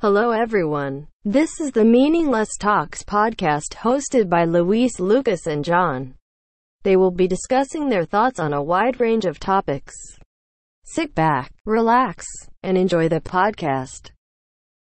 Hello everyone. This is the Meaningless Talks podcast hosted by Luis, Lucas, and John. They will be discussing their thoughts on a wide range of topics. Sit back, relax, and enjoy the podcast.